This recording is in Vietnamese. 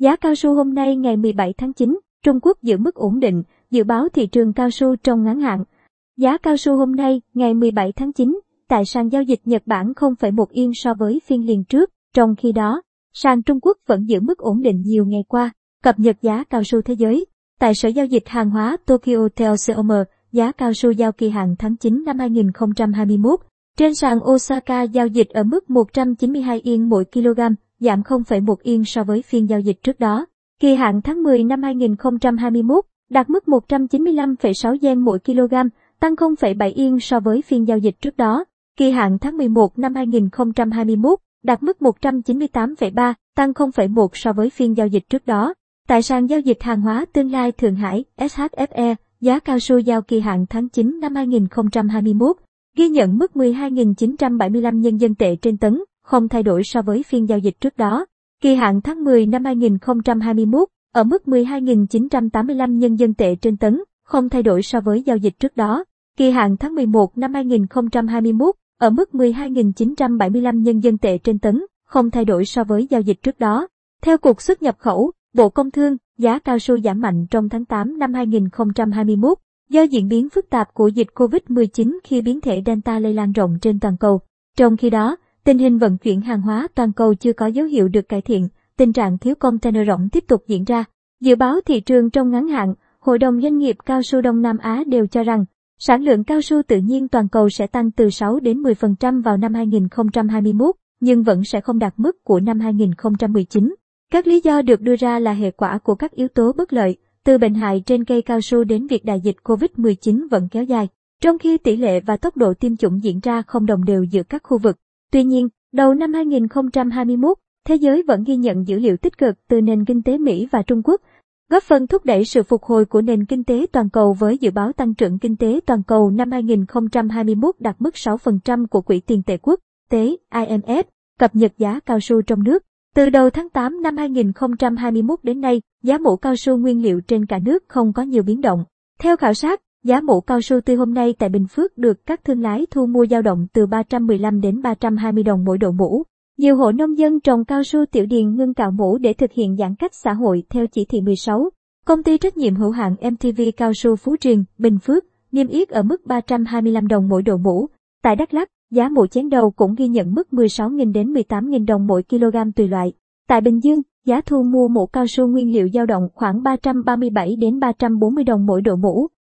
Giá cao su hôm nay ngày 17 tháng 9, Trung Quốc giữ mức ổn định, dự báo thị trường cao su trong ngắn hạn. Giá cao su hôm nay, ngày 17 tháng 9, tại sàn giao dịch Nhật Bản 0,1 yên so với phiên liền trước, trong khi đó, sàn Trung Quốc vẫn giữ mức ổn định nhiều ngày qua. Cập nhật giá cao su thế giới. Tại Sở Giao dịch Hàng hóa Tokyo TLCOM, giá cao su giao kỳ hạn tháng 9 năm 2021. Trên sàn Osaka giao dịch ở mức 192 yên mỗi kg, giảm 0,1 yên so với phiên giao dịch trước đó. Kỳ hạn tháng 10 năm 2021 đạt mức 195,6 yen mỗi kg, tăng 0,7 yên so với phiên giao dịch trước đó. Kỳ hạn tháng 11 năm 2021 đạt mức 198,3, tăng 0,1 so với phiên giao dịch trước đó. Tại sàn giao dịch hàng hóa tương lai Thượng Hải SHFE, giá cao su giao kỳ hạn tháng 9 năm 2021 ghi nhận mức 12.975 nhân dân tệ trên tấn, không thay đổi so với phiên giao dịch trước đó. Kỳ hạn tháng 10 năm 2021 ở mức 12.985 nhân dân tệ trên tấn, không thay đổi so với giao dịch trước đó. Kỳ hạn tháng 11 năm 2021 ở mức 12.975 nhân dân tệ trên tấn, không thay đổi so với giao dịch trước đó. Theo Cục xuất nhập khẩu, Bộ Công Thương, giá cao su giảm mạnh trong tháng 8 năm 2021 do diễn biến phức tạp của dịch COVID-19 khi biến thể Delta lây lan rộng trên toàn cầu. Trong khi đó, tình hình vận chuyển hàng hóa toàn cầu chưa có dấu hiệu được cải thiện, tình trạng thiếu container rộng tiếp tục diễn ra. Dự báo thị trường trong ngắn hạn, Hội đồng Doanh nghiệp Cao su Đông Nam Á đều cho rằng, sản lượng cao su tự nhiên toàn cầu sẽ tăng từ 6 đến 10% vào năm 2021, nhưng vẫn sẽ không đạt mức của năm 2019. Các lý do được đưa ra là hệ quả của các yếu tố bất lợi, từ bệnh hại trên cây cao su đến việc đại dịch COVID-19 vẫn kéo dài, trong khi tỷ lệ và tốc độ tiêm chủng diễn ra không đồng đều giữa các khu vực. Tuy nhiên, đầu năm 2021, thế giới vẫn ghi nhận dữ liệu tích cực từ nền kinh tế Mỹ và Trung Quốc, góp phần thúc đẩy sự phục hồi của nền kinh tế toàn cầu với dự báo tăng trưởng kinh tế toàn cầu năm 2021 đạt mức 6% của Quỹ tiền tệ quốc tế IMF, cập nhật giá cao su trong nước. Từ đầu tháng 8 năm 2021 đến nay, giá mũ cao su nguyên liệu trên cả nước không có nhiều biến động. Theo khảo sát, giá mũ cao su tươi hôm nay tại Bình Phước được các thương lái thu mua dao động từ 315 đến 320 đồng mỗi độ mũ. Nhiều hộ nông dân trồng cao su tiểu điền ngưng cạo mũ để thực hiện giãn cách xã hội theo chỉ thị 16. Công ty trách nhiệm hữu hạn MTV Cao su Phú Triền, Bình Phước, niêm yết ở mức 325 đồng mỗi độ mũ. Tại Đắk Lắk, giá mũ chén đầu cũng ghi nhận mức 16.000 đến 18.000 đồng mỗi kg tùy loại. Tại Bình Dương, giá thu mua mũ cao su nguyên liệu dao động khoảng 337 đến 340 đồng mỗi độ mũ.